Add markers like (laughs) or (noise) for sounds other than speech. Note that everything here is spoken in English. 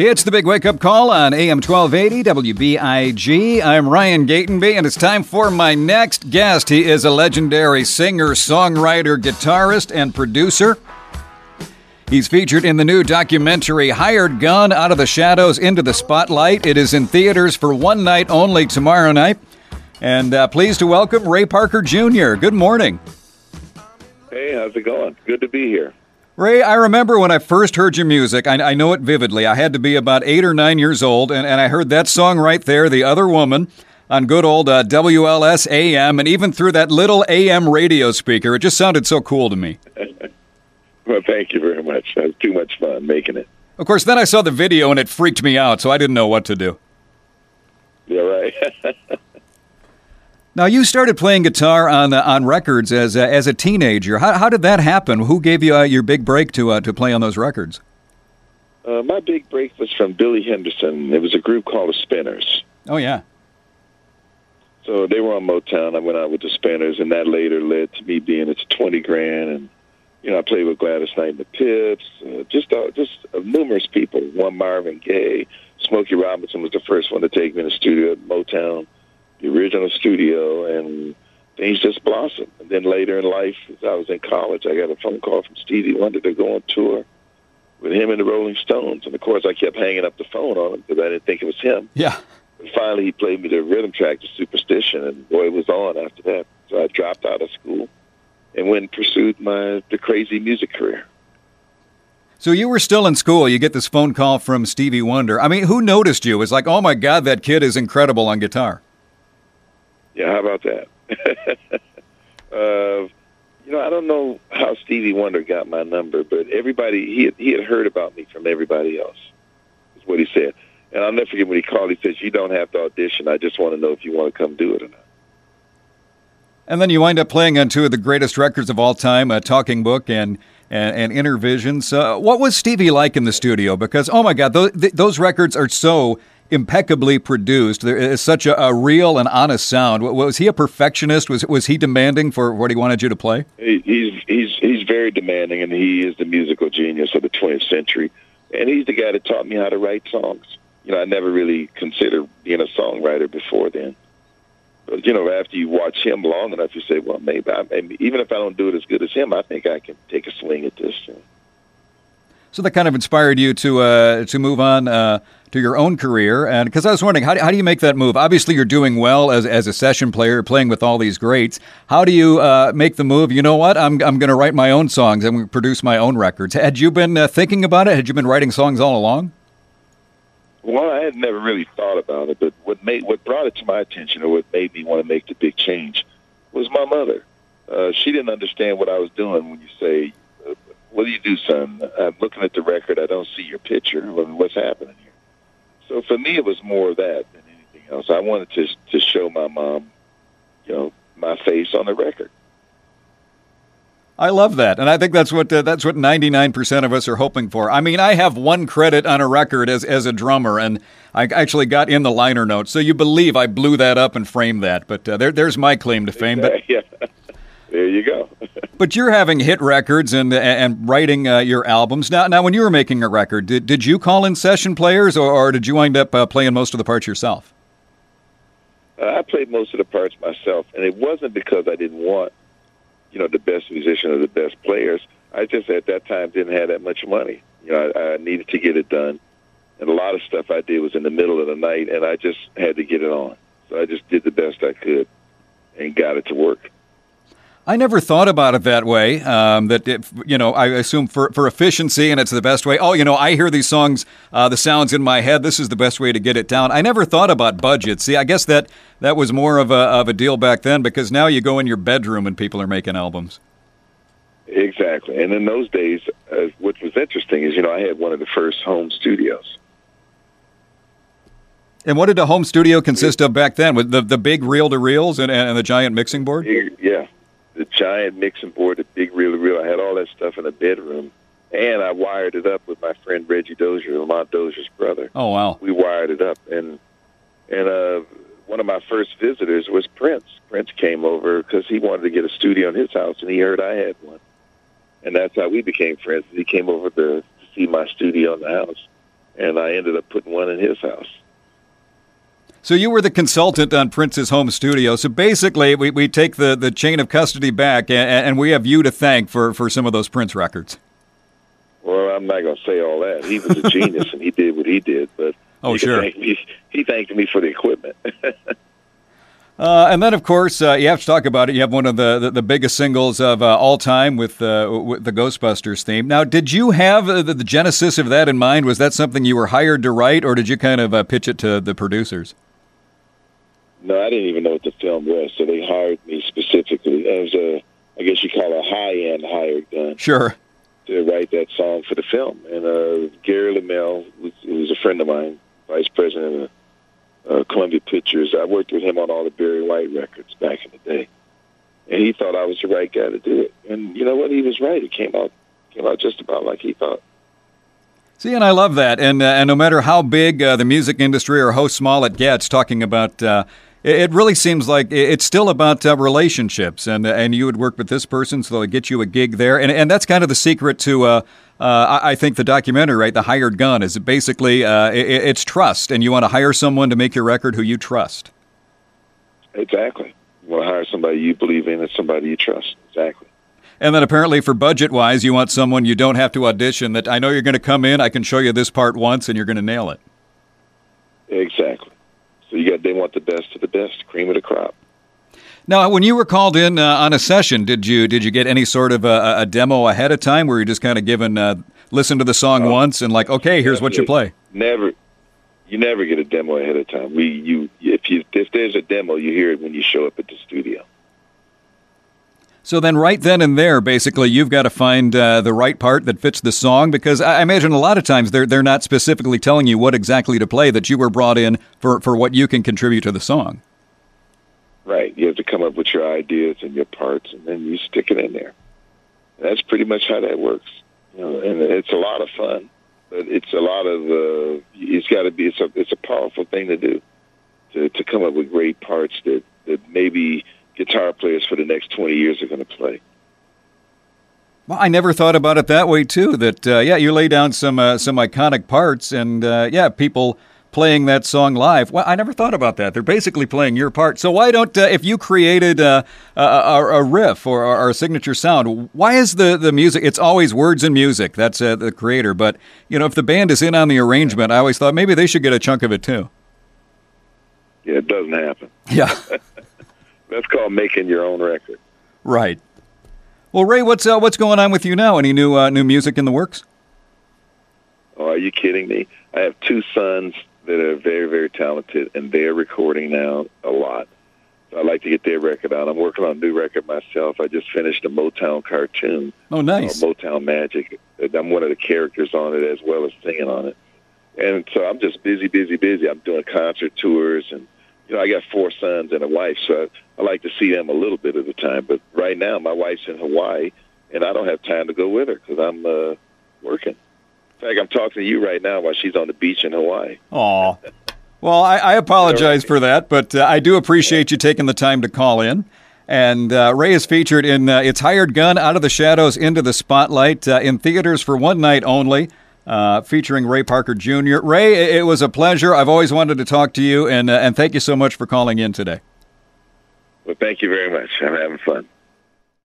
It's the big wake up call on AM 1280 WBIG. I'm Ryan Gatenby, and it's time for my next guest. He is a legendary singer, songwriter, guitarist, and producer. He's featured in the new documentary Hired Gun Out of the Shadows into the Spotlight. It is in theaters for one night only tomorrow night. And uh, pleased to welcome Ray Parker Jr. Good morning. Hey, how's it going? Good to be here. Ray, I remember when I first heard your music. I, I, know it vividly. I had to be about eight or nine years old, and, and I heard that song right there, The Other Woman, on good old uh, WLS AM, and even through that little AM radio speaker. It just sounded so cool to me. (laughs) well, thank you very much. That was too much fun making it. Of course, then I saw the video, and it freaked me out, so I didn't know what to do. Yeah, right. (laughs) Now you started playing guitar on uh, on records as a, as a teenager. How, how did that happen? Who gave you uh, your big break to uh, to play on those records? Uh, my big break was from Billy Henderson. It was a group called the Spinners. Oh yeah. So they were on Motown. I went out with the Spinners, and that later led to me being it's twenty grand, and you know I played with Gladys Knight and the Pips, uh, just uh, just numerous people. One Marvin Gaye, Smokey Robinson was the first one to take me in the studio at Motown the original studio, and things just blossomed. And then later in life, as I was in college, I got a phone call from Stevie Wonder to go on tour with him and the Rolling Stones. And of course, I kept hanging up the phone on him because I didn't think it was him. Yeah. And finally, he played me the rhythm track, the Superstition, and boy, it was on after that. So I dropped out of school and went and pursued my the crazy music career. So you were still in school. You get this phone call from Stevie Wonder. I mean, who noticed you? It's like, oh my God, that kid is incredible on guitar. Yeah, how about that? (laughs) uh, you know, I don't know how Stevie Wonder got my number, but everybody he had, he had heard about me from everybody else. Is what he said. And I'll never forget when he called. He says, "You don't have to audition. I just want to know if you want to come do it or not." And then you wind up playing on two of the greatest records of all time, a Talking Book and and, and Innervisions. Uh, what was Stevie like in the studio? Because oh my God, those those records are so impeccably produced. There is such a, a, real and honest sound. Was he a perfectionist? Was was he demanding for what he wanted you to play? he's he's he's very demanding, and he is the musical genius of the 20th century. And he's the guy that taught me how to write songs. You know, I never really considered being a songwriter before then. But you know, after you watch him long enough, you say, well, maybe, I, even if I don't do it as good as him, I think I can take a swing at this. So that kind of inspired you to uh, to move on uh, to your own career, and because I was wondering, how do, how do you make that move? Obviously, you're doing well as as a session player, playing with all these greats. How do you uh, make the move? You know what? I'm I'm going to write my own songs. I'm going to produce my own records. Had you been uh, thinking about it? Had you been writing songs all along? Well, I had never really thought about it, but what made what brought it to my attention, or what made me want to make the big change, was my mother. Uh, she didn't understand what I was doing when you say do you do, son? I'm looking at the record. I don't see your picture. What's happening here? So for me, it was more of that than anything else. I wanted to to show my mom, you know, my face on the record. I love that, and I think that's what uh, that's what 99% of us are hoping for. I mean, I have one credit on a record as as a drummer, and I actually got in the liner notes. So you believe I blew that up and framed that, but uh, there, there's my claim to fame. But (laughs) yeah, there you go. But you're having hit records and and writing uh, your albums now. Now, when you were making a record, did did you call in session players, or, or did you wind up uh, playing most of the parts yourself? Uh, I played most of the parts myself, and it wasn't because I didn't want, you know, the best musician or the best players. I just at that time didn't have that much money. You know, I, I needed to get it done, and a lot of stuff I did was in the middle of the night, and I just had to get it on. So I just did the best I could, and got it to work. I never thought about it that way. Um, that it, you know, I assume for for efficiency and it's the best way. Oh, you know, I hear these songs, uh, the sounds in my head. This is the best way to get it down. I never thought about budget. See, I guess that that was more of a of a deal back then because now you go in your bedroom and people are making albums. Exactly, and in those days, uh, what was interesting is you know I had one of the first home studios. And what did a home studio consist of back then? With the the big reel to reels and, and the giant mixing board? Yeah, the giant mixing board, the big reel to reel. I had all that stuff in the bedroom, and I wired it up with my friend Reggie Dozier, Lamont Dozier's brother. Oh wow! We wired it up, and and uh, one of my first visitors was Prince. Prince came over because he wanted to get a studio in his house, and he heard I had one, and that's how we became friends. He came over to, to see my studio in the house, and I ended up putting one in his house. So you were the consultant on Prince's home studio. So basically, we, we take the, the chain of custody back, and, and we have you to thank for, for some of those Prince records. Well, I'm not going to say all that. He was a genius, (laughs) and he did what he did. But oh, he sure, me, he thanked me for the equipment. (laughs) Uh, and then, of course, uh, you have to talk about it. You have one of the, the, the biggest singles of uh, all time with, uh, with, the Ghostbusters theme. Now, did you have uh, the, the, genesis of that in mind? Was that something you were hired to write, or did you kind of uh, pitch it to the producers? No, I didn't even know what the film was, so they hired me specifically as a, I guess you call a high-end hired gun. Sure. To write that song for the film, and Gary LeMel, who was a friend of mine, vice president of uh, Columbia Pictures. I worked with him on all the Barry White records back in the day, and he thought I was the right guy to do it. And you know what? He was right. It came out came out just about like he thought. See, and I love that. And uh, and no matter how big uh, the music industry or how small it gets, talking about. Uh, it really seems like it's still about uh, relationships, and and you would work with this person, so they'll get you a gig there, and and that's kind of the secret to uh, uh, I, I, think the documentary, right, the hired gun, is basically uh, it, it's trust, and you want to hire someone to make your record who you trust. Exactly. You want to hire somebody you believe in and somebody you trust. Exactly. And then apparently, for budget wise, you want someone you don't have to audition. That I know you're going to come in. I can show you this part once, and you're going to nail it. So you got they want the best of the best, cream of the crop. Now, when you were called in uh, on a session, did you did you get any sort of a, a demo ahead of time, where you just kind of given uh, listen to the song oh, once and like, okay, here's what you play? Never, you never get a demo ahead of time. We you if you if there's a demo, you hear it when you show up at the studio. So then, right then and there, basically, you've got to find uh, the right part that fits the song because I imagine a lot of times they're they're not specifically telling you what exactly to play. That you were brought in for for what you can contribute to the song. Right. You have to come up with your ideas and your parts, and then you stick it in there. That's pretty much how that works. You know, and it's a lot of fun, but it's a lot of. Uh, it's got to be. It's a. It's a powerful thing to do, to to come up with great parts that that maybe guitar players for the next twenty years are going to play. Well, I never thought about it that way too. That uh, yeah, you lay down some uh, some iconic parts, and uh, yeah, people playing that song live. Well, I never thought about that. They're basically playing your part. So why don't, uh, if you created a, a, a riff or, or, a signature sound, why is the, the music? It's always words and music. That's uh, the creator. But you know, if the band is in on the arrangement, I always thought maybe they should get a chunk of it too. Yeah, it doesn't happen. Yeah, (laughs) that's called making your own record. Right. Well, Ray, what's uh, what's going on with you now? Any new uh, new music in the works? Oh, are you kidding me? I have two sons that are very, very talented, and they're recording now a lot. So I'd like to get their record out. I'm working on a new record myself. I just finished a Motown cartoon. Oh, nice. Motown Magic. I'm one of the characters on it as well as singing on it. And so I'm just busy, busy, busy. I'm doing concert tours, and you know I got four sons and a wife, so I, I like to see them a little bit at a time. But right now, my wife's in Hawaii, and I don't have time to go with her because I'm uh, working. In fact, I'm talking to you right now while she's on the beach in Hawaii. Aw. Well, I, I apologize for that, but uh, I do appreciate you taking the time to call in. And uh, Ray is featured in uh, It's Hired Gun Out of the Shadows into the Spotlight uh, in theaters for one night only, uh, featuring Ray Parker Jr. Ray, it was a pleasure. I've always wanted to talk to you, and, uh, and thank you so much for calling in today. Well, thank you very much. I'm having fun.